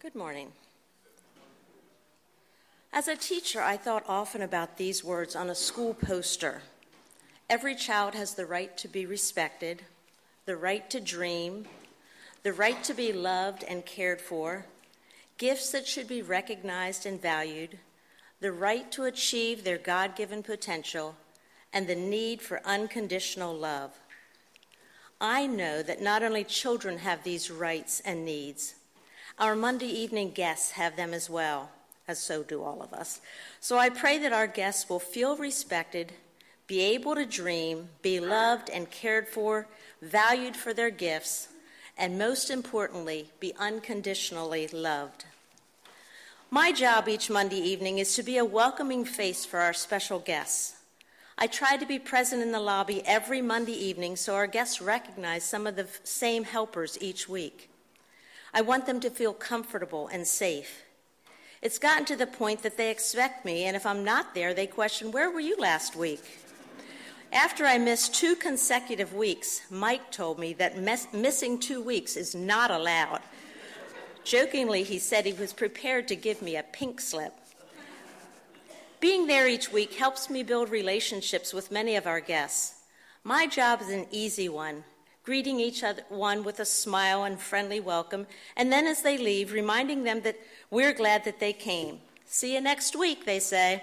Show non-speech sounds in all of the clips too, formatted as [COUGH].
Good morning. As a teacher, I thought often about these words on a school poster. Every child has the right to be respected, the right to dream, the right to be loved and cared for, gifts that should be recognized and valued, the right to achieve their God given potential, and the need for unconditional love. I know that not only children have these rights and needs, our Monday evening guests have them as well, as so do all of us. So I pray that our guests will feel respected, be able to dream, be loved and cared for, valued for their gifts, and most importantly, be unconditionally loved. My job each Monday evening is to be a welcoming face for our special guests. I try to be present in the lobby every Monday evening so our guests recognize some of the same helpers each week. I want them to feel comfortable and safe. It's gotten to the point that they expect me, and if I'm not there, they question, Where were you last week? After I missed two consecutive weeks, Mike told me that missing two weeks is not allowed. Jokingly, he said he was prepared to give me a pink slip. Being there each week helps me build relationships with many of our guests. My job is an easy one greeting each other one with a smile and friendly welcome, and then as they leave, reminding them that we're glad that they came. See you next week, they say.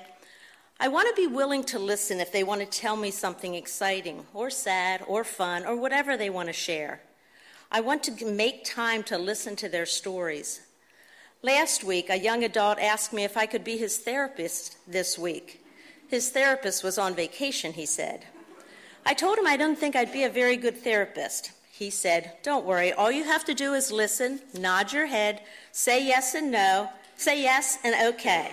I want to be willing to listen if they want to tell me something exciting or sad or fun or whatever they want to share. I want to make time to listen to their stories. Last week, a young adult asked me if I could be his therapist this week. His therapist was on vacation, he said. I told him I don't think I'd be a very good therapist. He said, Don't worry, all you have to do is listen, nod your head, say yes and no, say yes and okay.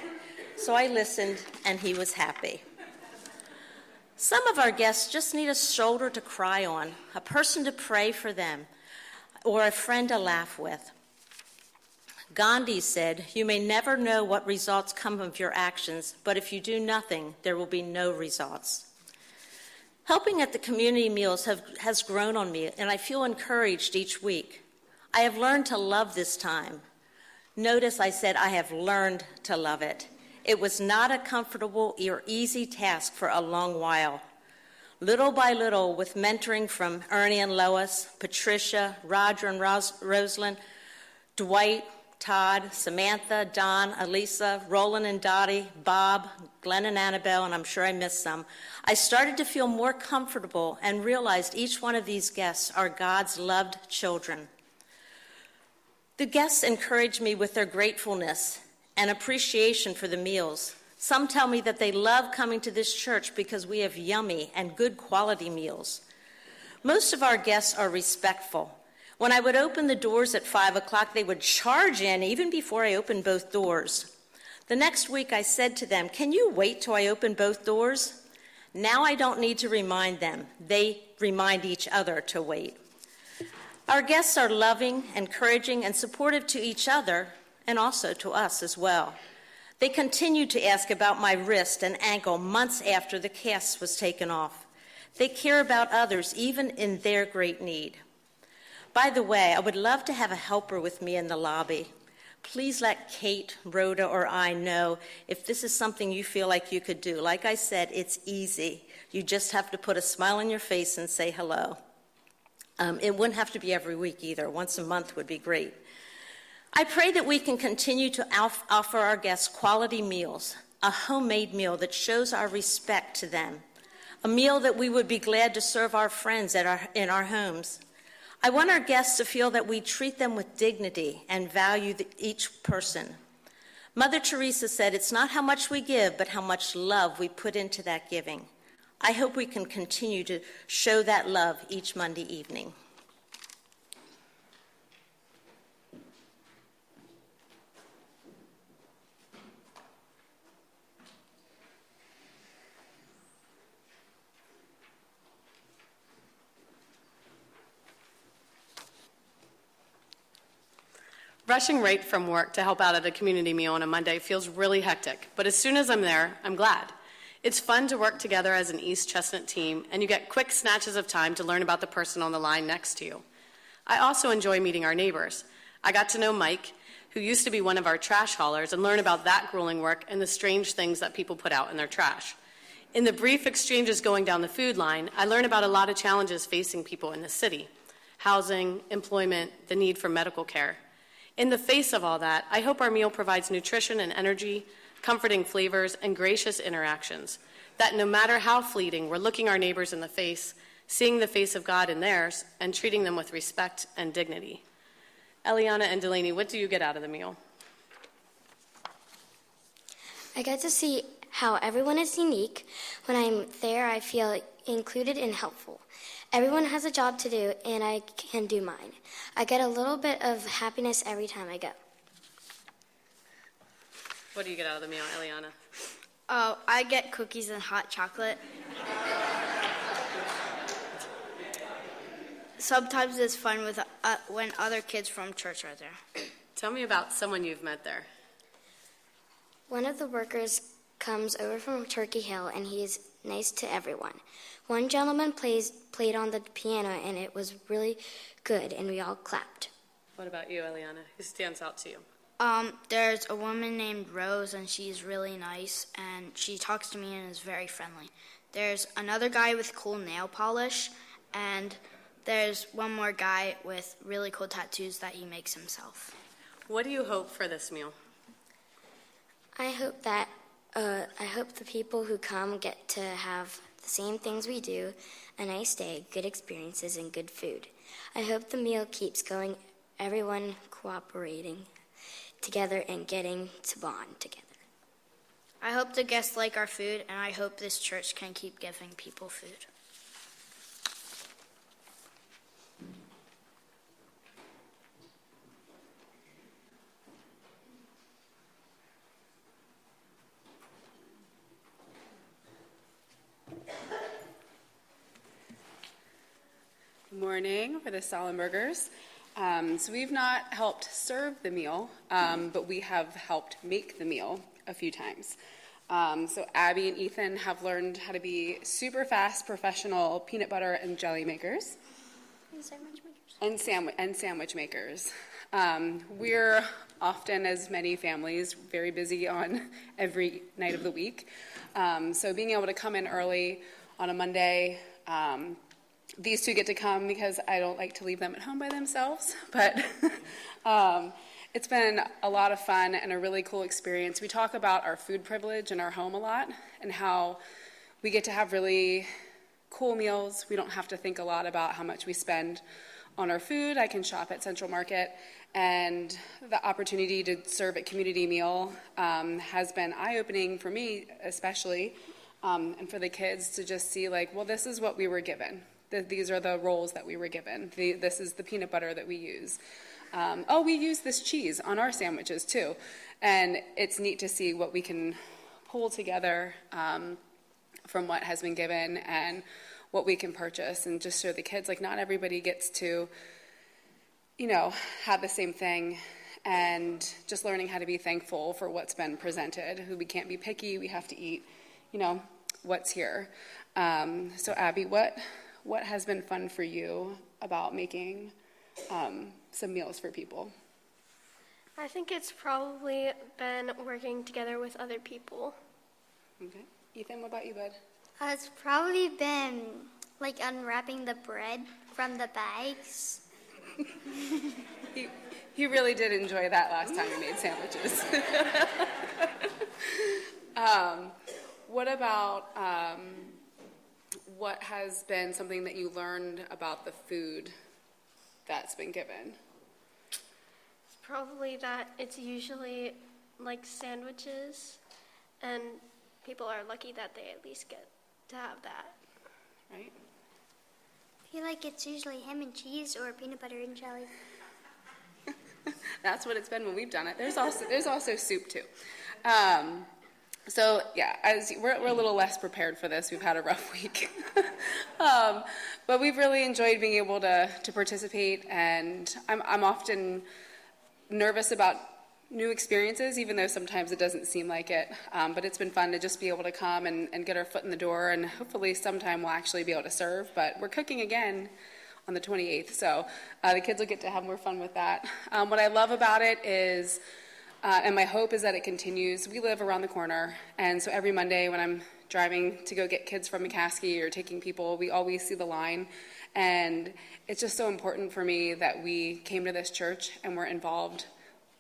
So I listened, and he was happy. Some of our guests just need a shoulder to cry on, a person to pray for them, or a friend to laugh with. Gandhi said, You may never know what results come of your actions, but if you do nothing, there will be no results. Helping at the community meals have, has grown on me, and I feel encouraged each week. I have learned to love this time. Notice I said I have learned to love it. It was not a comfortable or easy task for a long while. Little by little, with mentoring from Ernie and Lois, Patricia, Roger and Ros- Rosalind, Dwight, Todd, Samantha, Don, Elisa, Roland and Dottie, Bob, Glenn and Annabelle, and I'm sure I missed some, I started to feel more comfortable and realized each one of these guests are God's loved children. The guests encourage me with their gratefulness and appreciation for the meals. Some tell me that they love coming to this church because we have yummy and good quality meals. Most of our guests are respectful when I would open the doors at 5 o'clock, they would charge in even before I opened both doors. The next week, I said to them, Can you wait till I open both doors? Now I don't need to remind them. They remind each other to wait. Our guests are loving, encouraging, and supportive to each other and also to us as well. They continue to ask about my wrist and ankle months after the cast was taken off. They care about others even in their great need. By the way, I would love to have a helper with me in the lobby. Please let Kate, Rhoda, or I know if this is something you feel like you could do. Like I said, it's easy. You just have to put a smile on your face and say hello. Um, it wouldn't have to be every week either. Once a month would be great. I pray that we can continue to offer our guests quality meals, a homemade meal that shows our respect to them, a meal that we would be glad to serve our friends our, in our homes. I want our guests to feel that we treat them with dignity and value the, each person. Mother Teresa said, It's not how much we give, but how much love we put into that giving. I hope we can continue to show that love each Monday evening. Rushing right from work to help out at a community meal on a Monday feels really hectic, but as soon as I'm there, I'm glad. It's fun to work together as an East Chestnut team, and you get quick snatches of time to learn about the person on the line next to you. I also enjoy meeting our neighbors. I got to know Mike, who used to be one of our trash haulers, and learn about that grueling work and the strange things that people put out in their trash. In the brief exchanges going down the food line, I learn about a lot of challenges facing people in the city housing, employment, the need for medical care. In the face of all that, I hope our meal provides nutrition and energy, comforting flavors, and gracious interactions. That no matter how fleeting, we're looking our neighbors in the face, seeing the face of God in theirs, and treating them with respect and dignity. Eliana and Delaney, what do you get out of the meal? I get to see how everyone is unique. When I'm there, I feel included and helpful. Everyone has a job to do, and I can do mine. I get a little bit of happiness every time I go. What do you get out of the meal, Eliana? Oh, I get cookies and hot chocolate. Sometimes it's fun with uh, when other kids from church are there. Tell me about someone you've met there. One of the workers comes over from Turkey Hill, and he's nice to everyone. One gentleman plays, played on the piano, and it was really good, and we all clapped. What about you, Eliana? Who stands out to you? Um, there's a woman named Rose, and she's really nice, and she talks to me and is very friendly. There's another guy with cool nail polish, and there's one more guy with really cool tattoos that he makes himself. What do you hope for this meal? I hope that uh, I hope the people who come get to have the same things we do a nice day, good experiences, and good food. I hope the meal keeps going, everyone cooperating together and getting to bond together. I hope the guests like our food, and I hope this church can keep giving people food. Morning for the Sollenbergers. Um, so we've not helped serve the meal, um, but we have helped make the meal a few times. Um, so Abby and Ethan have learned how to be super fast professional peanut butter and jelly makers. And sandwich makers. And, sandwich, and sandwich makers. Um, we're often, as many families, very busy on every night of the week. Um, so being able to come in early on a Monday, um, these two get to come because I don't like to leave them at home by themselves. [LAUGHS] But um, it's been a lot of fun and a really cool experience. We talk about our food privilege in our home a lot and how we get to have really cool meals. We don't have to think a lot about how much we spend on our food. I can shop at Central Market, and the opportunity to serve at Community Meal um, has been eye opening for me, especially, um, and for the kids to just see, like, well, this is what we were given these are the roles that we were given. The, this is the peanut butter that we use. Um, oh, we use this cheese on our sandwiches too. And it's neat to see what we can pull together um, from what has been given and what we can purchase and just show the kids like not everybody gets to you know have the same thing and just learning how to be thankful for what's been presented we can't be picky we have to eat you know what's here um, so abby what what has been fun for you about making um, some meals for people? I think it's probably been working together with other people. Okay. Ethan, what about you, bud? Uh, it's probably been like unwrapping the bread from the bags. [LAUGHS] he, he really did enjoy that last time we made sandwiches. [LAUGHS] um, what about um, what has been something that you learned about the food that's been given? It's probably that it's usually like sandwiches, and people are lucky that they at least get to have that. Right? I feel like it's usually ham and cheese or peanut butter and jelly. [LAUGHS] that's what it's been when we've done it. There's also there's also soup too. Um, so yeah, as we're, we're a little less prepared for this. We've had a rough [LAUGHS] week, um, but we've really enjoyed being able to to participate. And I'm I'm often nervous about new experiences, even though sometimes it doesn't seem like it. Um, but it's been fun to just be able to come and, and get our foot in the door, and hopefully sometime we'll actually be able to serve. But we're cooking again on the 28th. So uh, the kids will get to have more fun with that. Um, what I love about it is, uh, and my hope is that it continues. We live around the corner, and so every Monday when I'm driving to go get kids from McCaskey or taking people, we always see the line. And it's just so important for me that we came to this church and we're involved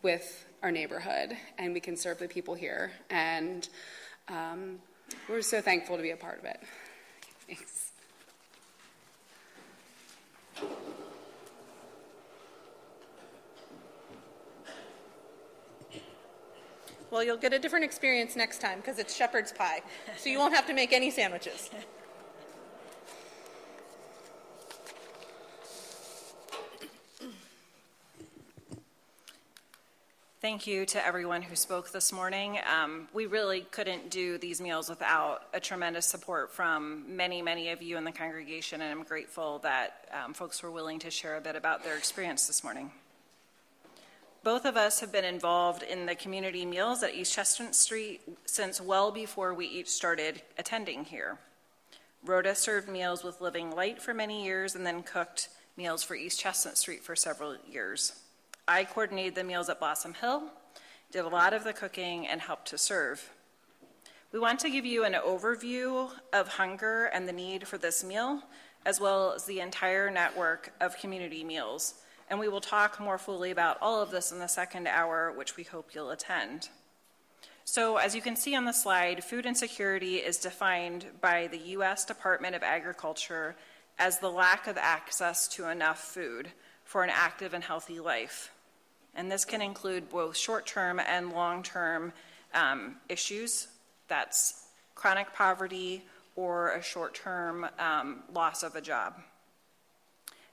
with our neighborhood and we can serve the people here. And um, we're so thankful to be a part of it. Thanks. Well, you'll get a different experience next time because it's shepherd's pie, so you won't have to make any sandwiches. Thank you to everyone who spoke this morning. Um, we really couldn't do these meals without a tremendous support from many, many of you in the congregation, and I'm grateful that um, folks were willing to share a bit about their experience this morning. Both of us have been involved in the community meals at East Chestnut Street since well before we each started attending here. Rhoda served meals with Living Light for many years and then cooked meals for East Chestnut Street for several years. I coordinated the meals at Blossom Hill, did a lot of the cooking, and helped to serve. We want to give you an overview of hunger and the need for this meal, as well as the entire network of community meals. And we will talk more fully about all of this in the second hour, which we hope you'll attend. So, as you can see on the slide, food insecurity is defined by the U.S. Department of Agriculture as the lack of access to enough food for an active and healthy life. And this can include both short term and long term um, issues that's chronic poverty or a short term um, loss of a job.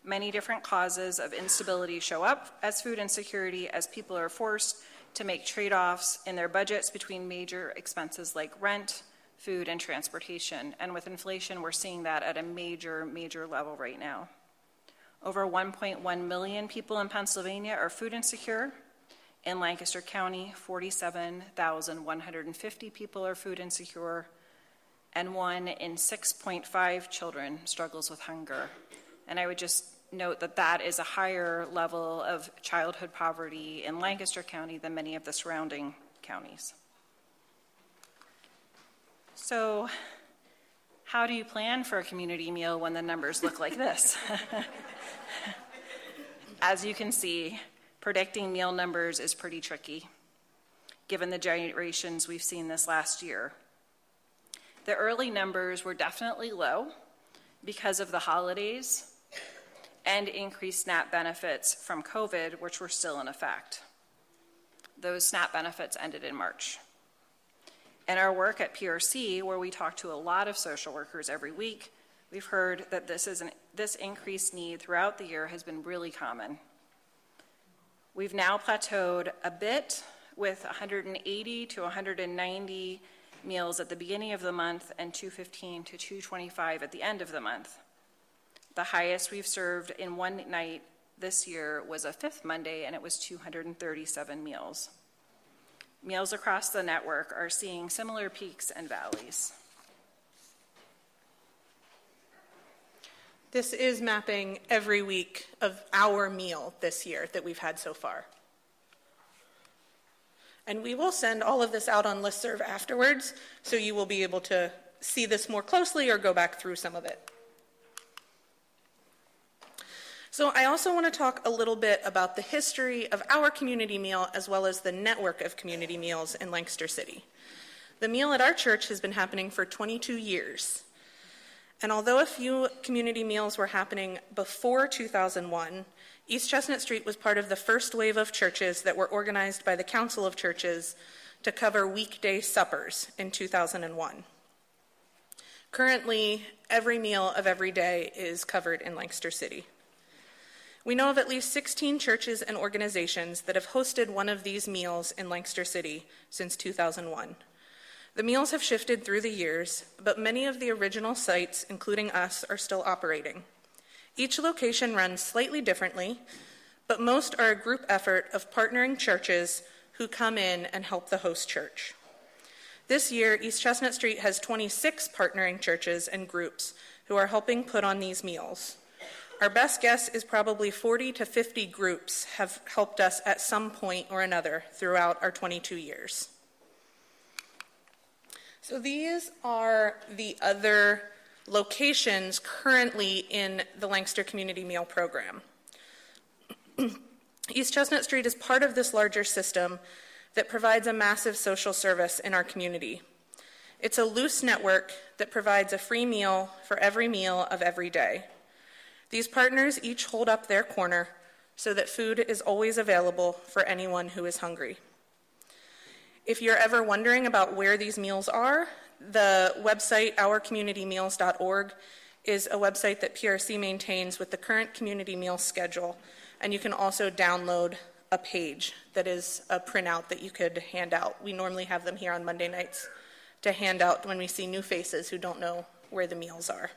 Many different causes of instability show up as food insecurity as people are forced to make trade offs in their budgets between major expenses like rent, food, and transportation. And with inflation, we're seeing that at a major, major level right now. Over 1.1 million people in Pennsylvania are food insecure. In Lancaster County, 47,150 people are food insecure, and one in 6.5 children struggles with hunger. And I would just note that that is a higher level of childhood poverty in Lancaster County than many of the surrounding counties. So, how do you plan for a community meal when the numbers look like this? [LAUGHS] As you can see, predicting meal numbers is pretty tricky, given the generations we've seen this last year. The early numbers were definitely low because of the holidays and increased SNAP benefits from COVID, which were still in effect. Those SNAP benefits ended in March. In our work at PRC, where we talk to a lot of social workers every week, we've heard that this, is an, this increased need throughout the year has been really common. We've now plateaued a bit with 180 to 190 meals at the beginning of the month and 215 to 225 at the end of the month. The highest we've served in one night this year was a fifth Monday, and it was 237 meals. Meals across the network are seeing similar peaks and valleys. This is mapping every week of our meal this year that we've had so far. And we will send all of this out on listserv afterwards, so you will be able to see this more closely or go back through some of it. So, I also want to talk a little bit about the history of our community meal as well as the network of community meals in Lancaster City. The meal at our church has been happening for 22 years. And although a few community meals were happening before 2001, East Chestnut Street was part of the first wave of churches that were organized by the Council of Churches to cover weekday suppers in 2001. Currently, every meal of every day is covered in Lancaster City. We know of at least 16 churches and organizations that have hosted one of these meals in Lancaster City since 2001. The meals have shifted through the years, but many of the original sites, including us, are still operating. Each location runs slightly differently, but most are a group effort of partnering churches who come in and help the host church. This year, East Chestnut Street has 26 partnering churches and groups who are helping put on these meals. Our best guess is probably 40 to 50 groups have helped us at some point or another throughout our 22 years. So these are the other locations currently in the Lancaster Community Meal Program. [CLEARS THROAT] East Chestnut Street is part of this larger system that provides a massive social service in our community. It's a loose network that provides a free meal for every meal of every day. These partners each hold up their corner so that food is always available for anyone who is hungry. If you're ever wondering about where these meals are, the website ourcommunitymeals.org is a website that PRC maintains with the current community meal schedule, and you can also download a page that is a printout that you could hand out. We normally have them here on Monday nights to hand out when we see new faces who don't know where the meals are.